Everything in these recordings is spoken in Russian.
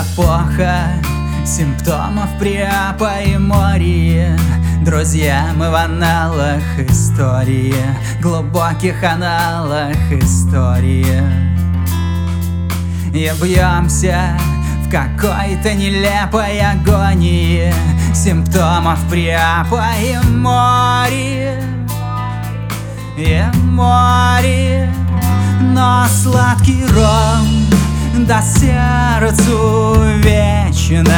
Эпоха симптомов при апоемории Друзья, мы в аналах истории. Глубоких аналах истории. И бьемся в какой-то нелепой агонии. Симптомов при апоемории И море Но сладкий ром до сердцу вечность.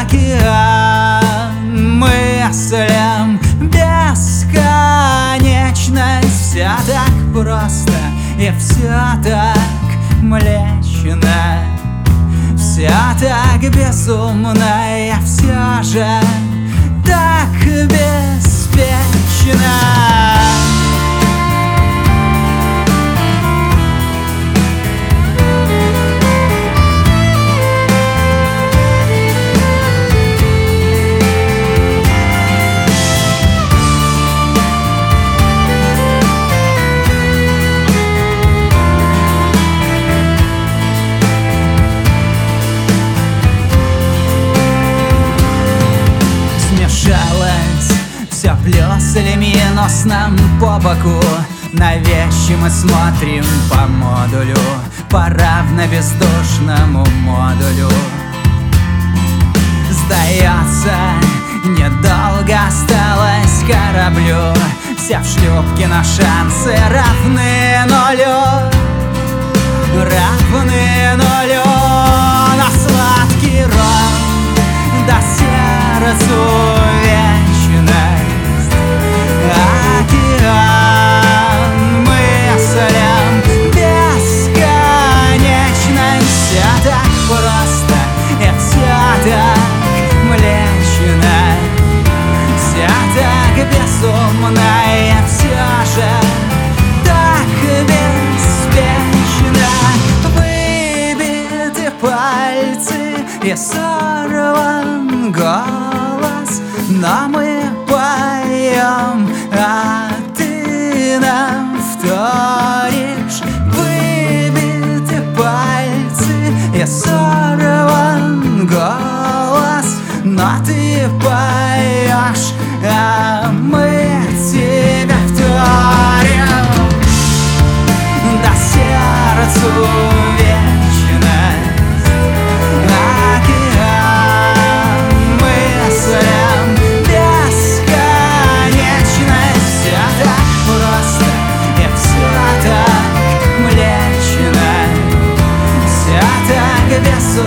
Океан мыслям бесконечность. Все так просто и все так млечно. Все так безумно и все же так беспечно или минус нам по боку. На вещи мы смотрим по модулю По равнобездушному модулю. Сдается, недолго осталось кораблю. Все в шлюпке, на шансы равны нулю. Равны нулю безумная все же так беспечно. Выбиты пальцы и сорван голос Но мы поем, а ты нам вторишь. Выбиты пальцы и сорван голос Но ты